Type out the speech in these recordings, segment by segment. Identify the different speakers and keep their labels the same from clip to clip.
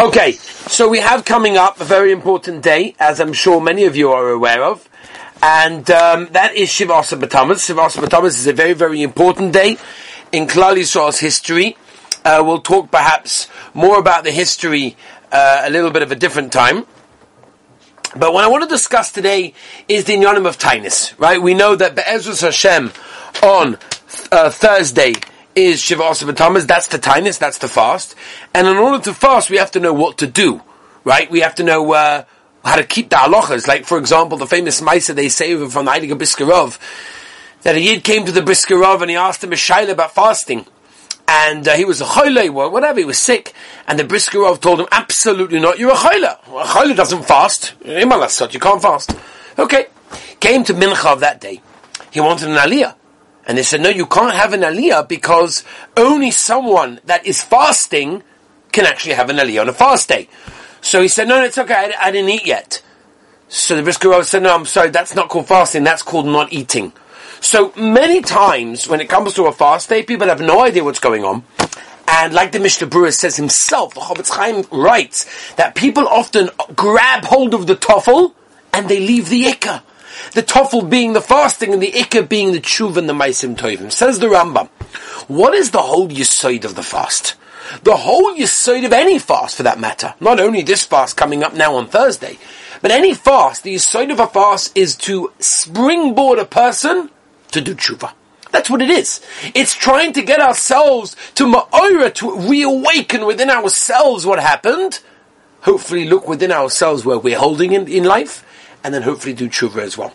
Speaker 1: Okay, so we have coming up a very important day, as I'm sure many of you are aware of, and um, that is Shiva B'Tammuz. Shiva Asa is a very, very important day in Klal Yisrael's history. Uh, we'll talk perhaps more about the history uh, a little bit of a different time. But what I want to discuss today is the Inyanim of Tainus, right? We know that Be'ezrus Hashem on uh, Thursday is Shiva Asa B'Tammuz, that's the Tainus, that's the fast. And in order to fast, we have to know what to do, right? We have to know uh, how to keep the halachas. Like, for example, the famous Maisa they say from the Heiliger Briskerov, that a Yid came to the Briskerov and he asked him a shaila about fasting and uh, he was a choyle, whatever, he was sick, and the Briskerov told him, absolutely not, you're a choyle. A choyle doesn't fast. You can't fast. Okay. Came to Mincha of that day. He wanted an aliyah. And they said, no, you can't have an aliyah because only someone that is fasting can actually have an aliyah on a fast day. So he said, no, no it's okay, I, I didn't eat yet. So the Briskerov said, no, I'm sorry, that's not called fasting, that's called not eating. So many times when it comes to a fast day, people have no idea what's going on. And like the Mishnah Berurah says himself, the Chofetz Chaim writes that people often grab hold of the toffel and they leave the ikka. The toffel being the fasting and the ikka being the tshuva and the maisim tovim. Says the Rambam, what is the whole yisoid of the fast? The whole yisoid of any fast for that matter. Not only this fast coming up now on Thursday, but any fast, the yisoid of a fast is to springboard a person to do tshuva. That's what it is. It's trying to get ourselves to ma'ora, to reawaken within ourselves what happened. Hopefully look within ourselves where we're holding in, in life, and then hopefully do tshuva as well.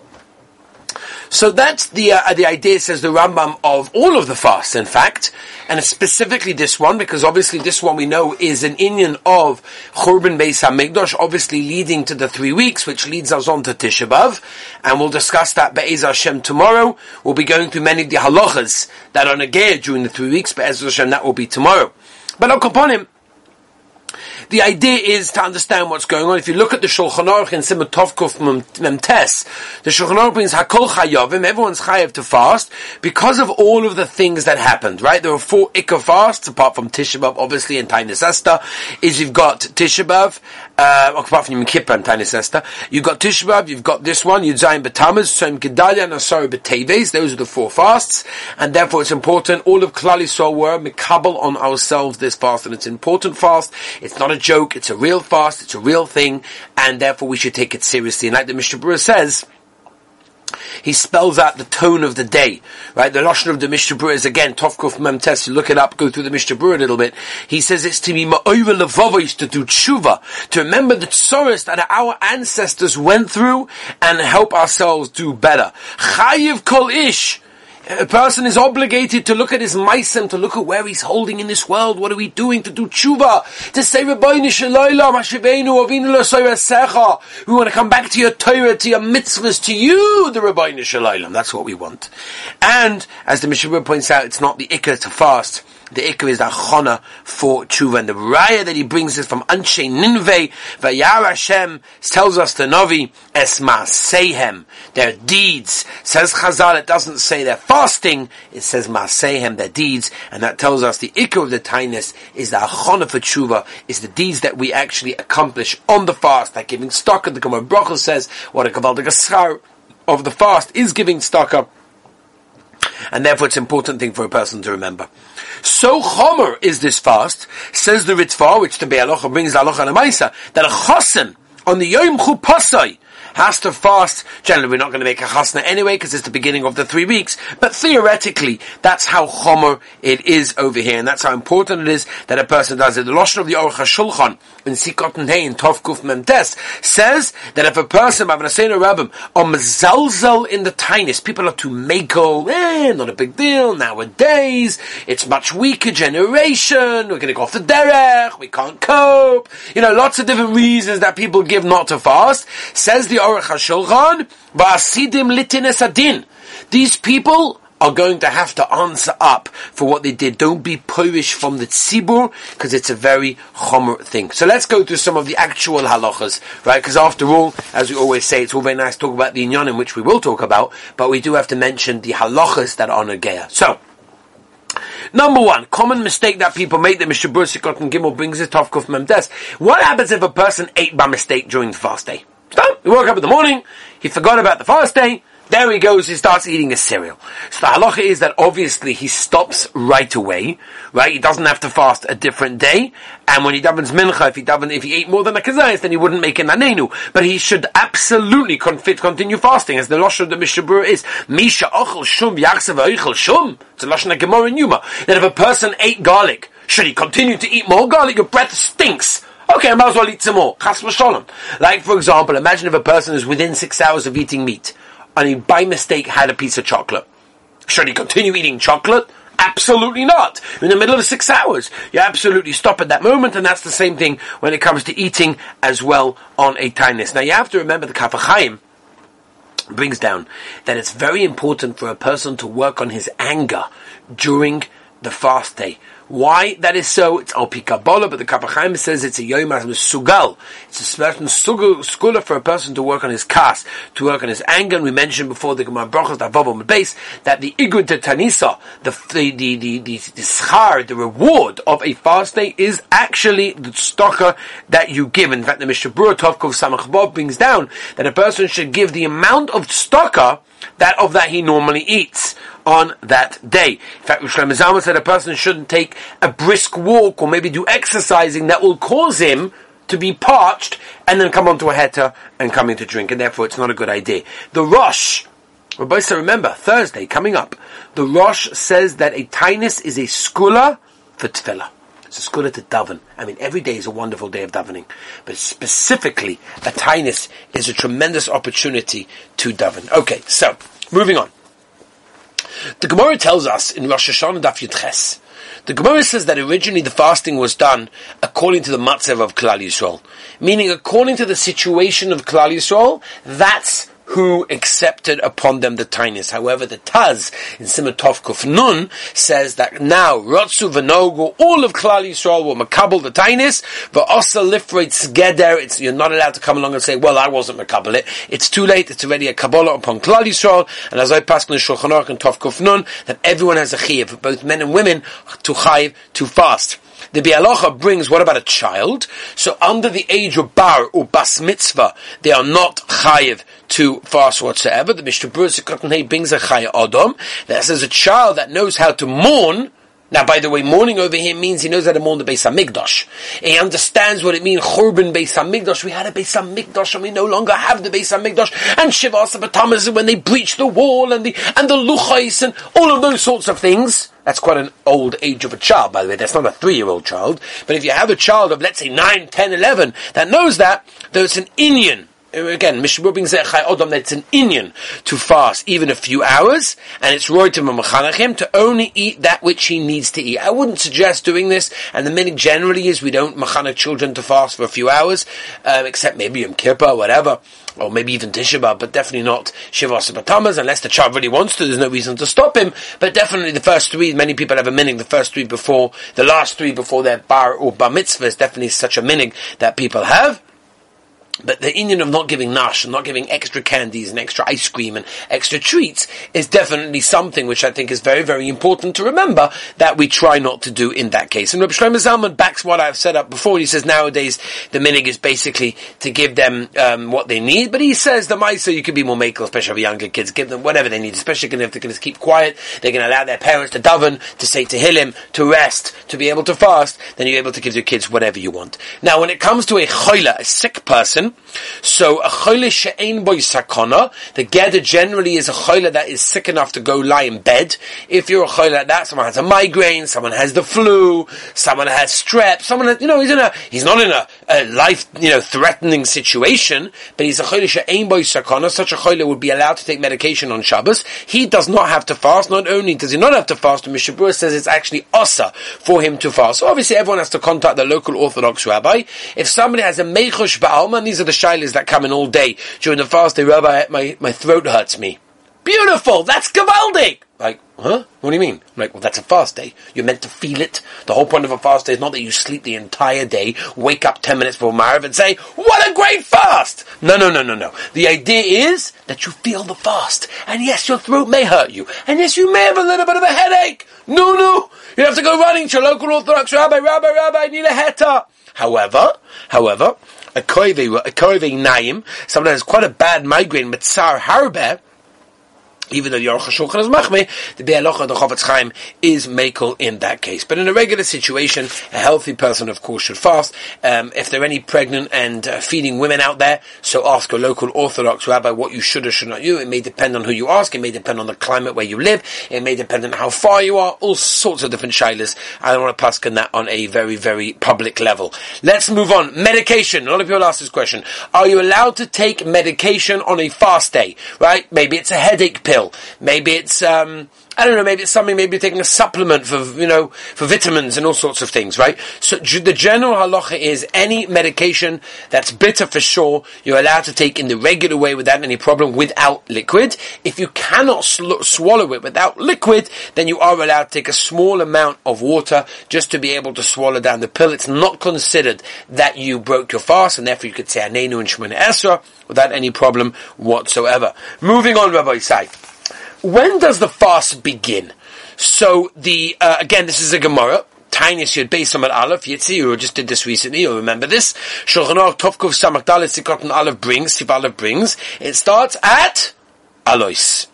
Speaker 1: So that's the uh, the idea, says the Rambam, of all of the fasts, in fact, and specifically this one, because obviously this one we know is an Indian of Churban Beis Hamikdash, obviously leading to the three weeks, which leads us on to Tisha B'av, and we'll discuss that Be'ez Hashem tomorrow. We'll be going through many of the halachas that are negayah during the three weeks, Be'ez Hashem, that will be tomorrow. But I'll upon him, the idea is to understand what's going on. If you look at the Shulchan Aruch in Simon Tovkuf Memtes, the Shulchan Aruch means Hakol Chayovim, everyone's chayav to fast, because of all of the things that happened, right? There were four Ikka fasts, apart from Tisha B'Av, obviously, and Tainis Esther, is you've got Tisha B'Av, uh, apart from Yom Kippur and you've got Tisha B'Av, you've got this one, Yudzayin B'Tamaz, Som Gedalia, and Asari B'Teves, those are the four fasts, and therefore it's important, all of Klal Yisrael were mikabel on ourselves this fast, and it's an important fast, it's not a joke, it's a real fast, it's a real thing, and therefore we should take it seriously. And like the Mishnah says, he spells out the tone of the day, right? The Lashon of the Mishnah Berurah is again, Tovkuf Memtes, you look it up, go through the Mishnah Berurah a little bit. He says it's to be ma'oiva levavos, to do tshuva, to remember the tsoros that our ancestors went through and help ourselves do better. Chayiv kol ish, a person is obligated to look at his meisim, to look at where he's holding in this world. What are we doing to do tshuva? To say, Rabbeinu Shalaylam, Hashiveinu, Avinu L'Soyer We want to come back to your Torah, to your mitzvahs, to you, the Rabbeinu Shalaylam. That's what we want. And, as the Mishnah points out, it's not the ikka to fast the ikr is the achona for tshuva. And the raya that he brings is from Anshe Ninveh, Vayar Hashem tells us the Novi, Esma Sehem, their deeds. Says Chazal, it doesn't say their fasting, it says Masehem, their deeds, and that tells us the ikr of the tainus is the achona for tshuva, is the deeds that we actually accomplish on the fast, like giving stock, the Gemara Brachel says, what a kavaldik of the fast is giving stock up and therefore it's an important thing for a person to remember. So chomer is this fast, says the Ritva, which the Be'alocha brings the Alocha that a chosen on the Yom Chupasai, has to fast. Generally, we're not going to make a chasna anyway because it's the beginning of the three weeks. But theoretically, that's how chomer it is over here, and that's how important it is that a person does it. The Lashon of the Aruch HaShulchan in Sikot Nein Tov Kuf says that if a person, Mavnasena Rabbim, are mezalzel in the tiniest, people are too mako, eh, not a big deal. Nowadays, it's much weaker generation. We're going to go off the derech. We can't cope. You know, lots of different reasons that people give not to fast. Says the Aruch HaShulchan. These people are going to have to answer up for what they did. Don't be Polish from the tzibur, because it's a very chomer thing. So let's go through some of the actual halachas, right? Because after all, as we always say, it's all very nice to talk about the inyanim, which we will talk about, but we do have to mention the halachas that are negaya. So, Number one, common mistake that people make that Mr. Bursikot and Gimel brings it Tovkuf Memdes. What happens if a person ate by mistake during the fast day? He woke up in the morning, he forgot about the fast day, there he goes, he starts eating a cereal. So the halacha is that obviously he stops right away, right? He doesn't have to fast a different day. And when he davens mincha, if he daven, if he ate more than a kazayas, then he wouldn't make an anenu. But he should absolutely continue fasting, as the Lashon of the Mishabur is, Misha ochel shum yachsev ochel shum. It's a Lashon of Gemara and Yuma. That if a person ate garlic, should he continue to eat more garlic? Your breath stinks. Okay, I might as well eat some more. Chas Like, for example, imagine if a person is within six hours of eating meat and he by mistake had a piece of chocolate. Should he continue eating chocolate? Absolutely not. In the middle of six hours, you absolutely stop at that moment, and that's the same thing when it comes to eating as well on a tinus. Now you have to remember the Kaf HaChaim brings down that it's very important for a person to work on his anger during the fast day. Why that is so, it's al Kabbalah, but the Kaf says it's a Yom Sugal. It's a special scholar for a person to work on his kas, to work on his anger. And we mentioned before the Gemara Brachos, the base, that the Igud Tanisa, the, the, the, the, the, the schar, the reward of a fast day is actually the stocker that you give. In fact, the Mishabura Tovkov Samach brings down that a person should give the amount of stocker that of that he normally eats on that day. In fact, Shlomo Zalman said a person shouldn't take a brisk walk or maybe do exercising that will cause him to be parched and then come onto a heter and come in to drink, and therefore it's not a good idea. The Rosh, Rabbi remember, Thursday coming up, the Rosh says that a tinus is a skula for tefillah. It's a skula to daven. I mean, every day is a wonderful day of davening, but specifically, a tinus is a tremendous opportunity to daven. Okay, so, moving on. The Gemara tells us in Rosh Hashanah Daf Yudches, the Gemara says that originally the fasting was done according to the matzev of Klal Yisrael, meaning according to the situation of Klal Yisrael, that's who accepted upon them the tinus. However, the Taz in Simatov Kuf Nun says that now Rotsu Venogu, all of Klal Yisrael will makabel the tinus, but also lifrate geder. It's you're not allowed to come along and say, "Well, I wasn't makabel it." It's too late. It's already a kabbalah upon Klal Yisrael, and as I pass in the Shulchan Aruch and Tov Nun, that everyone has a chiyuv, both men and women, to chayiv to fast. The Bialocha brings, what about a child? So under the age of bar or bas mitzvah, they are not chayiv to fast whatsoever. The Mishnah brings a chayiv adam. That says a child that knows how to mourn, now, by the way, mourning over here means he knows how to mourn the Beis Hamikdash. He understands what it means, Churban Beis Hamikdash. We had a Beis Hamikdash and we no longer have the Beis Hamikdash. And Shiva Sabatamas when they breached the wall and the, and the Luchais and all of those sorts of things. That's quite an old age of a child, by the way. That's not a three-year-old child. But if you have a child of, let's say, 9, 10, 11, that knows that, there's an Indian again, Mishnah brings that Odom that it's an Indian to fast even a few hours, and it's roy to Mamachanachim to only eat that which he needs to eat. I wouldn't suggest doing this, and the minute generally is we don't Machanach children to fast for a few hours, um, except maybe Yom Kippur whatever, or maybe even Tisha B'Av, but definitely not Shivas Batamas, unless the child really wants to, there's no reason to stop him, but definitely the first three, many people have a minig, the first three before, the last three before their bar or bar mitzvah is definitely such a minig that people have. But the Indian of not giving nash and not giving extra candies and extra ice cream and extra treats is definitely something which I think is very, very important to remember that we try not to do in that case. And Rabbi Shlomo Zalman backs what I've said up before. He says nowadays the minig is basically to give them um, what they need, but he says the mice you can be more makel, especially for younger kids, give them whatever they need, especially if they're going to keep quiet, they're going to allow their parents to daven, to say to him, to rest, to be able to fast, then you're able to give your kids whatever you want. Now when it comes to a choila, a sick person, so a choyle she'ein boy sakona, the gather generally is a choyle that is sick enough to go lie in bed. If you're a choyle like that, someone has a migraine, someone has the flu, someone has strep, someone has, you know, he's in a, he's not in a, a life, you know, threatening situation, but he's a choyle she'ein boy sakona, such a choyle would be allowed to take medication on Shabbos. He does not have to fast, not only does he not have to fast, the Mishabur says it's actually asa for him to fast. So obviously everyone has to contact the local Orthodox rabbi. If somebody has a mechush ba'alma, these are the shilas that come in all day during the fast day. Rabbi, my, my throat hurts me. Beautiful. That's gavaldik. Like, huh? What do you mean? I'm like, well, that's a fast day. You're meant to feel it. The whole point of a fast day is not that you sleep the entire day, wake up 10 minutes before Mariv and say, what a great fast! No, no, no, no, no. The idea is that you feel the fast. And yes, your throat may hurt you. And yes, you may have a little bit of a headache. No, no. You have to go running to your local Orthodox rabbi, rabbi, rabbi, I need a heta. However, however, a koive, a koive naim, someone has quite a bad migraine, mitzar harbe, even though the Aruch HaShulchan is machme, the Be'alocha, the Chofetz Chaim, is makel in that case. But in a regular situation, a healthy person, of course, should fast. Um, if there are any pregnant and uh, feeding women out there, so ask a local Orthodox rabbi what you should or should not do. It may depend on who you ask. It may depend on the climate where you live. It may depend on how far you are. All sorts of different shilas. I don't want to pass on that on a very, very public level. Let's move on. Medication. A lot of people ask this question. Are you allowed to take medication on a fast day? Right? Maybe it's a headache pill Maybe it's um, I don't know. Maybe it's something. Maybe taking a supplement for you know for vitamins and all sorts of things, right? So the general halacha is any medication that's bitter for sure you're allowed to take in the regular way without any problem without liquid. If you cannot sl- swallow it without liquid, then you are allowed to take a small amount of water just to be able to swallow down the pill. It's not considered that you broke your fast, and therefore you could say Anenu and Shemona Esra without any problem whatsoever. Moving on, Rabbi Isai when does the fast begin? So the uh, again, this is a Gemara. Tiny Yud Beis Amar Aleph Yitzi. You just did this recently. You'll remember this. Shulchan Aruch Tovkov Samach Dalet Sikot Aleph brings. Siv Aleph brings. It starts at Alois.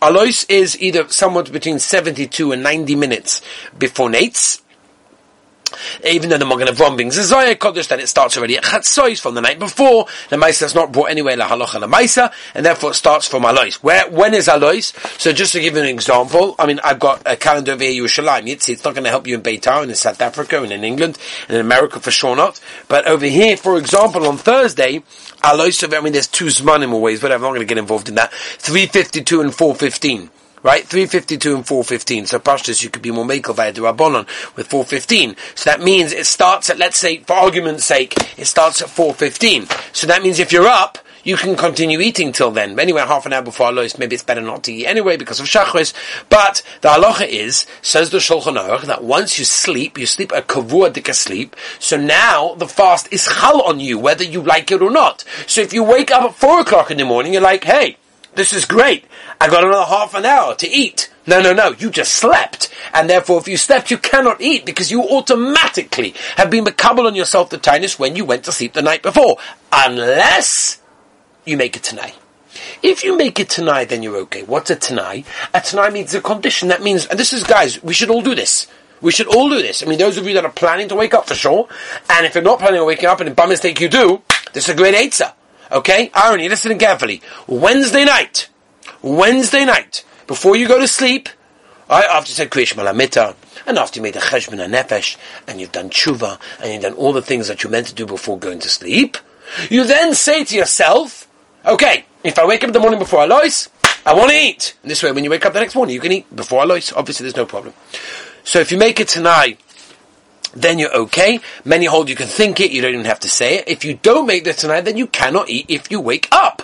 Speaker 1: Alois is either somewhat between 72 and 90 minutes before Nates even though the Magen Avraham brings a Zoya Kodesh, then it starts already at Chatzois from the night before. The Maisa is not brought anywhere la Halacha la Maisa, and therefore it starts from Alois. Where, when is Alois? So just to give you an example, I mean, I've got a calendar over here, Yerushalayim. It's, it's not going to help you in Beitar and in South Africa and in England and in America for sure not. But over here, for example, on Thursday, Alois, of I mean, there's two Zmanim always, but I'm not going to get involved in that. 352 and 415 right? 352 and 415. So Pashtus, you could be more makel via Rabbanon with 415. So that means it starts at, let's say, for argument's sake, it starts at 415. So that means if you're up, you can continue eating till then. Anyway, half an hour before Alois, maybe it's better not to eat anyway because of Shachris. But the halacha is, says the Shulchan Aruch, that once you sleep, you sleep a kavua dika sleep. So now the fast is chal on you, whether you like it or not. So if you wake up at four o'clock in the morning, you're like, hey, this is great. I got another half an hour to eat. No, no, no. You just slept. And therefore, if you slept, you cannot eat because you automatically have been makabel on yourself the tinus when you went to sleep the night before. Unless you make it tonight. If you make it tonight, then you're okay. What's a tonight? A tonight means a condition. That means, and this is, guys, we should all do this. We should all do this. I mean, those of you that are planning to wake up for sure, and if you're not planning on waking up, and by mistake you do, this is a great answer. Okay? Irony, listen carefully. Wednesday night, Wednesday night, before you go to sleep, right, after you said Kriyish Malamita, and after you made a Cheshbon and Nefesh, and you've done Tshuva, and you've done all the things that you meant to do before going to sleep, you then say to yourself, okay, if I wake up in the morning before Alois, I want to eat. And this way, when you wake up the next morning, you can eat before Alois. Obviously, there's no problem. So if you make it tonight, then you're okay. Many hold you can think it, you don't even have to say it. If you don't make this tonight, then you cannot eat if you wake up.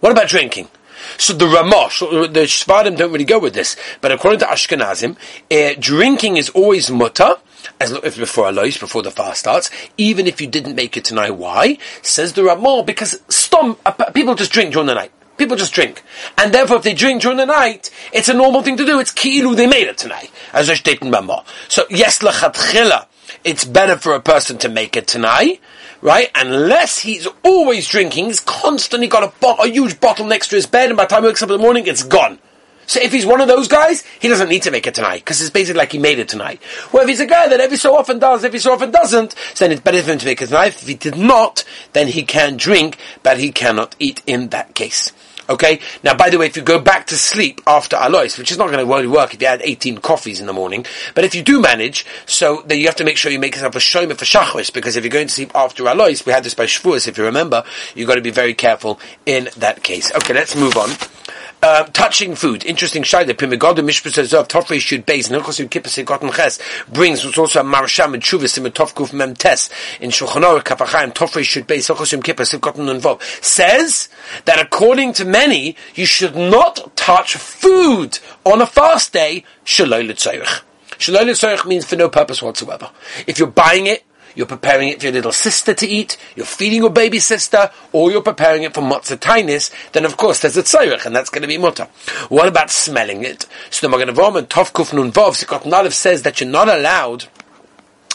Speaker 1: What about drinking? So the Ramosh, the Shvadim don't really go with this, but according to Ashkenazim, uh, drinking is always mutter, as if before Alois, before the fast starts, even if you didn't make it tonight. Why? Says the Ramah, because people just drink during the night. People just drink. And therefore, if they drink during the night, it's a normal thing to do. It's ki'ilu, they made it tonight. As I stated in Ramah. So, yes, lachatchila, it's better for a person to make it tonight, right? Unless he's always drinking, he's constantly got a, bo- a huge bottle next to his bed, and by the time he wakes up in the morning, it's gone. So if he's one of those guys, he doesn't need to make it tonight, because it's basically like he made it tonight. Well, if he's a guy that every so often does, every so often doesn't, then it's better for him to make it tonight. If he did not, then he can drink, but he cannot eat in that case. Okay? Now, by the way, if you go back to sleep after Alois, which is not going to really work if you had 18 coffees in the morning, but if you do manage, so then you have to make sure you make yourself a shomer for Shachris, because if you're going to sleep after Alois, we had this by Shavuos, if you remember, you've got to be very careful in that case. Okay, let's move on. Uh, touching food. Interesting shaila. Pimigodim mishpus of tofrei should base. Nilchos yud kippus gotten ches brings was also a marsham and chuvis in tofkuf mem tes in shulchan aruch kafachayim tofrei should base. Nilchos yud kippus gotten involved says that according to many you should not touch food on a fast day. Shaloi l'tzayich. Shaloi l'tzayich means for no purpose whatsoever. If you're buying it you're preparing it for your little sister to eat, you're feeding your baby sister, or you're preparing it for matzah then of course there's a tzorich, and that's going to be mutter. What about smelling it? So the Magen Avraham and Tov Kuf Nun Vov, Sikot Nalev says that you're not allowed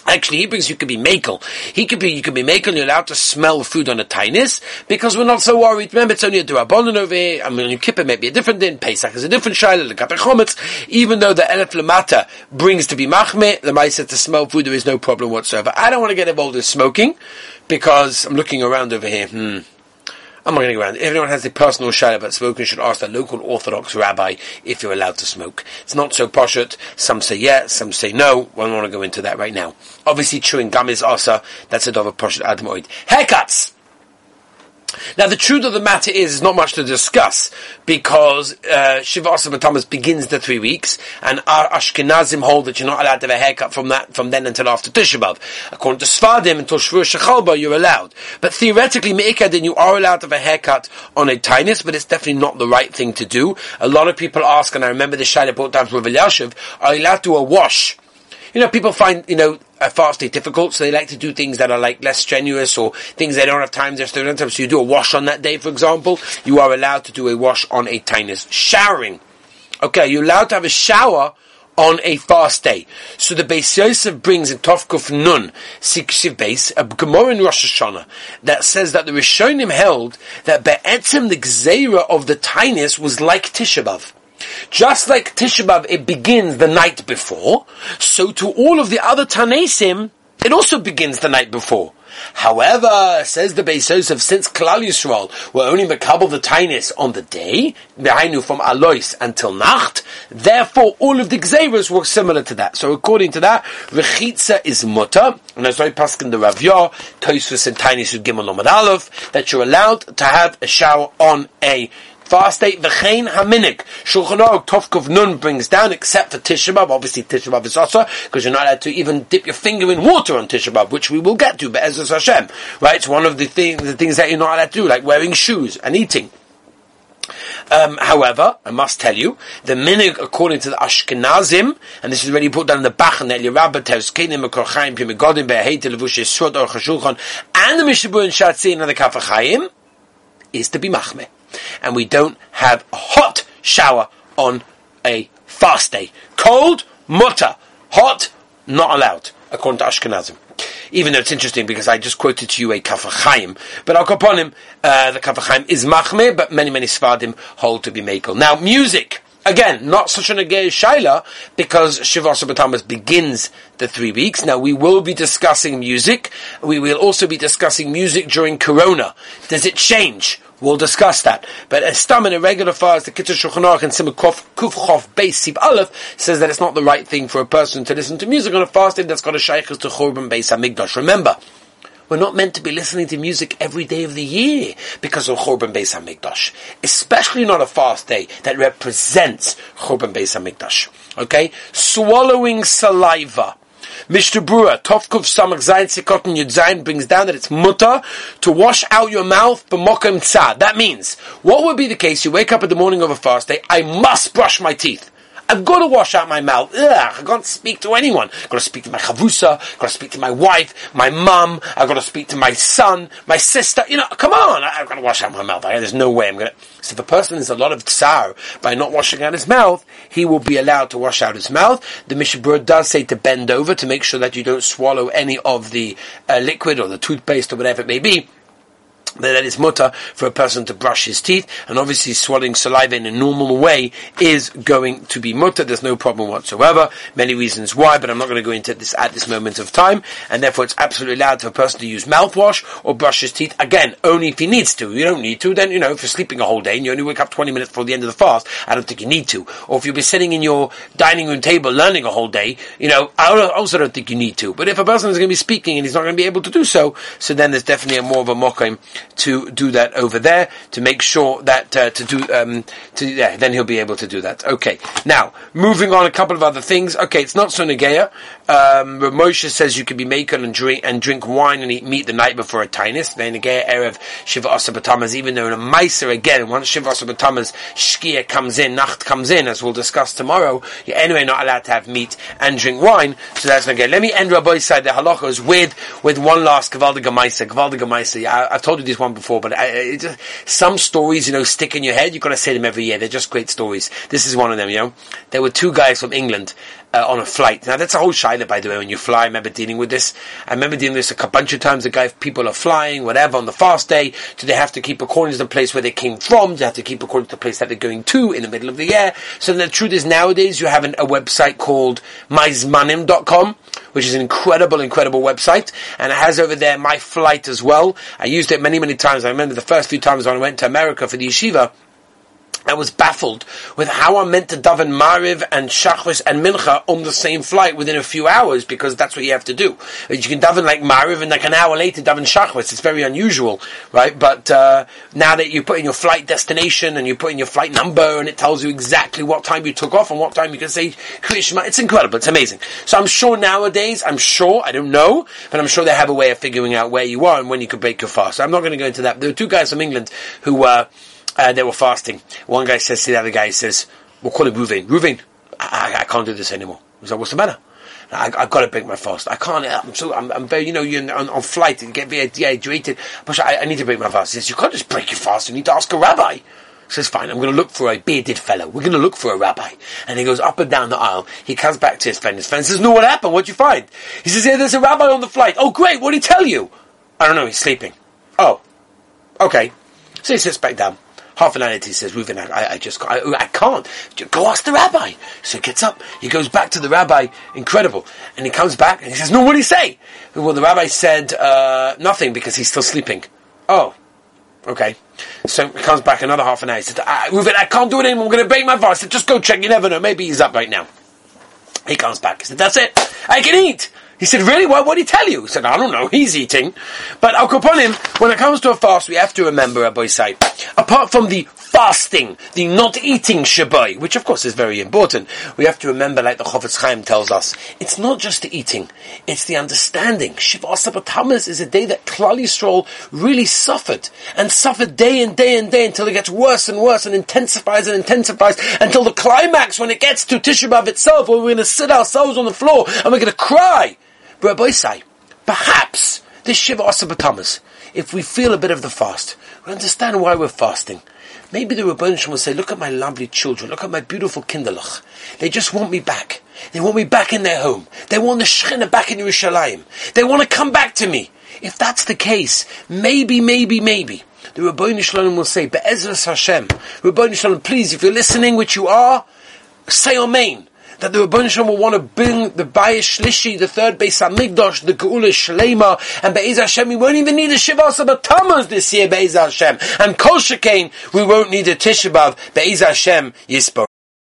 Speaker 1: Actually, he brings you could be makel. He could be you could be makel. You're allowed to smell food on a tainis because we're not so worried. Remember, it's only a durabonin over here. I mean, Kippur may be a different din. Pesach is a different shaila. The chometz. Even though the elef lamata brings to be machme, the ma'aser to smell food, there is no problem whatsoever. I don't want to get involved in smoking because I'm looking around over here. Hmm. I'm not going to go around. If anyone has a personal shayla about smoking, should ask the local Orthodox rabbi if you're allowed to smoke. It's not so poshut. Some say yes, some say no. We don't want to go into that right now. Obviously, chewing gum is asa. That's a dove poshut admoid. Haircuts! Now, the truth of the matter is, not much to discuss because uh, Shiva Asabatamas begins the three weeks, and our Ashkenazim hold that you're not allowed to have a haircut from that from then until after Tisha B'av. According to Sfadim, until Shvur Shechalba, you're allowed. But theoretically, Me'ikadin, you are allowed to have a haircut on a tainis, but it's definitely not the right thing to do. A lot of people ask, and I remember the Shaila brought down from Rav are you allowed to do a wash? You know, people find, you know, a fast day difficult, so they like to do things that are like less strenuous or things they don't have time to do. So you do a wash on that day, for example. You are allowed to do a wash on a tainis. Showering. Okay, you're allowed to have a shower on a fast day. So the Beis Yosef brings in Tovkuf Nun, Sikshiv Beis, a Gemara in Rosh Hashanah, that says that the Rishonim held that Be'etzim the Gzeira of the Tainis was like Tishabav. Just like Tisha B'Av, it begins the night before, so to all of the other Tanesim, it also begins the night before. However, says the Beis Yosef, since Klal Yisrael were only makabel the tainis on the day, behind from Alois until Nacht, therefore all of the Gzeras were similar to that. So according to that, Rechitza is mutter, and as I in the Ravya, Tosfos and Tainis Gimel Nomad Aleph, that you're allowed to have a shower on a fast day, v'chein haminik. Shulchan Aruch Tovkov Nun brings down, except for Tisha B'Av. Obviously, Tisha B'Av is also because you're not allowed to even dip your finger in water on Tisha B'Av, which we will get to. But Ezra Hashem, right? It's one of the things, the things that you're not allowed to do, like wearing shoes and eating. Um, however, I must tell you, the minig according to the Ashkenazim, and this is already put down in the Bachan, El Yerabba, Tevskenim, Mekorchaim, Pimigodim, Be'ahei, Televush, Yisrod, Aruch HaShulchan, and the Mishabur and Shatzin, and the Kaf HaChaim, is to be machmeh and we don't have a hot shower on a fast day. Cold, mutter. Hot, not allowed, according to Ashkenazim. Even though it's interesting because I just quoted to you a Kaf HaChaim, but I'll upon him, uh, the Kaf HaChaim is machmeh, but many, many Svardim hold to be makel. Now, music. Again, not such an agay shaila because Shivasa Batamas begins the three weeks. Now we will be discussing music. We will also be discussing music during Corona. Does it change? We'll discuss that. But a stam in a regular fast, the Kitzur Shulchan Aruch and Simukov Kufchov Beis Sib Aleph says that it's not the right thing for a person to listen to music on a fasting that's got a shaykhs to Churban Beis Hamikdash. Remember, we're not meant to be listening to music every day of the year because of Churban Beis Hamikdash. Especially not a fast day that represents Churban Beis Hamikdash. Okay? Swallowing saliva Mishnah Berurah, Tovkuf Samach Zayin Sikotin Yud Zayin brings down that it's mutter to wash out your mouth b'mokem tzad. That means, what would be the case? You wake up in the morning of a fast day, I must brush my teeth. I've got to wash out my mouth. Ugh, I can't speak to anyone. I've got to speak to my chavusa. I've got to speak to my wife, my mum. I've got to speak to my son, my sister. You know, come on. I've got to wash out my mouth. There's no way I'm going to. So if a person has a lot of tsar by not washing out his mouth, he will be allowed to wash out his mouth. The Mishabur does say to bend over to make sure that you don't swallow any of the uh, liquid or the toothpaste or whatever it may be that it's mutter for a person to brush his teeth, and obviously swallowing saliva in a normal way is going to be mutter. There's no problem whatsoever. Many reasons why, but I'm not going to go into this at this moment of time, and therefore it's absolutely allowed for a person to use mouthwash or brush his teeth. Again, only if he needs to. You don't need to. Then, you know, if you're sleeping a whole day and you only wake up 20 minutes before the end of the fast, I don't think you need to. Or if you'll be sitting in your dining room table learning a whole day, you know, I also don't think you need to. But if a person is going to be speaking and he's not going to be able to do so, so then there's definitely a more of a mokim to do that over there to make sure that uh, to do um, to yeah, then he'll be able to do that. Okay, now moving on, a couple of other things. Okay, it's not so negeya. Um, Moshe says you can be making and drink and drink wine and eat meat the night before a tainis. Then negeya erev shiva asabatamas. Even though in a meiser again, once shiva asabatamas shkia comes in, nacht comes in, as we'll discuss tomorrow, you're anyway not allowed to have meat and drink wine. So that's negeya. Let me end Rabbi's side the halachos with with one last gavaldiga meiser. Gavaldiga meiser. I've told you this one before, but uh, I, just, some stories you know stick in your head. You've got to say them every year. They're just great stories. This is one of them. You know, there were two guys from England uh, on a flight. Now that's a whole shiloh, by the way, when you fly. I remember dealing with this. I remember dealing with this a bunch of times. The guy, if people are flying, whatever, on the fast day. Do they have to keep according to the place where they came from? Do they have to keep according to the place that they're going to in the middle of the air? So the truth is nowadays you have an, a website called myzmanim.com which is an incredible, incredible website, and it has over there my flight as well. I used it many, many times. I remember the first few times when I went to America for the yeshiva, I was baffled with how I'm meant to daven Mariv and Shachris and Mincha on the same flight within a few hours because that's what you have to do. You can daven like Mariv and like an hour later daven Shachris. It's very unusual, right? But uh, now that you put in your flight destination and you put in your flight number and it tells you exactly what time you took off and what time you can say Krishma, it's incredible. It's amazing. So I'm sure nowadays, I'm sure, I don't know, but I'm sure they have a way of figuring out where you are and when you can break your fast. So I'm not going to go into that. There were two guys from England who uh, uh, they were fasting. One guy says to the other guy, he says, we'll call him Ruvain. Ruvain, I, I, can't do this anymore. He's like, what's the matter? I, have got to break my fast. I can't. I'm so. I'm, I'm very. You know, you're on, on flight and get very dehydrated. But I, I, need to break my fast. He says, you can't just break your fast. You need to ask a rabbi. He says, fine. I'm going to look for a bearded fellow. We're going to look for a rabbi. And he goes up and down the aisle. He comes back to his friend. His friend says, no, what happened? What'd you find? He says, yeah, there's a rabbi on the flight. Oh, great. What did he tell you? I don't know. He's sleeping. Oh, okay. So he sits back down. Half an hour later, he says, Reuven, I, I just, I, I, can't. Go ask the rabbi. So he gets up, he goes back to the rabbi, incredible. And he comes back and he says, no, what did he say? Well, the rabbi said, uh, nothing because he's still sleeping. Oh, okay. So he comes back another half an hour. He said, uh, Reuven, I can't do it anymore. I'm going to break my voice. I said, just go check. You never know. Maybe he's up right now. He comes back. He said, that's it. I can eat. He said, really? What, what did he tell you? He said, I don't know. He's eating. But Al Kaponim, when it comes to a fast, we have to remember, uh, Rabbi Say, apart from the fasting, the not eating Shabbai, which of course is very important, we have to remember, like the Chofetz Chaim tells us, it's not just the eating, it's the understanding. Shiva is a day that Klal Yisrael really suffered, and suffered day and day and day until it gets worse and worse and intensifies and intensifies until the climax when it gets to Tisha B'Av itself, where we're going to sit ourselves on the floor and we're going to cry. Rabbi say, perhaps this Shiva Asabatamas, if we feel a bit of the fast, we understand why we're fasting. Maybe the Rebbeinu will say, look at my lovely children, look at my beautiful kinderlach. They just want me back. They want me back in their home. They want the Shekhinah back in Yerushalayim. They want to come back to me. If that's the case, maybe, maybe, maybe, the Rebbeinu Shalom will say, Be'ezras Hashem, Rebbeinu Shalom, please, if you're listening, which you are, say Amen that the Shalom will want to bring the Bayis Shlishi, the third Beis Hamikdash, the Geula Shlema, and Be'ez Hashem, we won't even need a Shiva Sabbatamos this year, Be'ez Hashem. And Kol Shekain, we won't need a Tisha B'Av, Be'ez Hashem, Yisbo.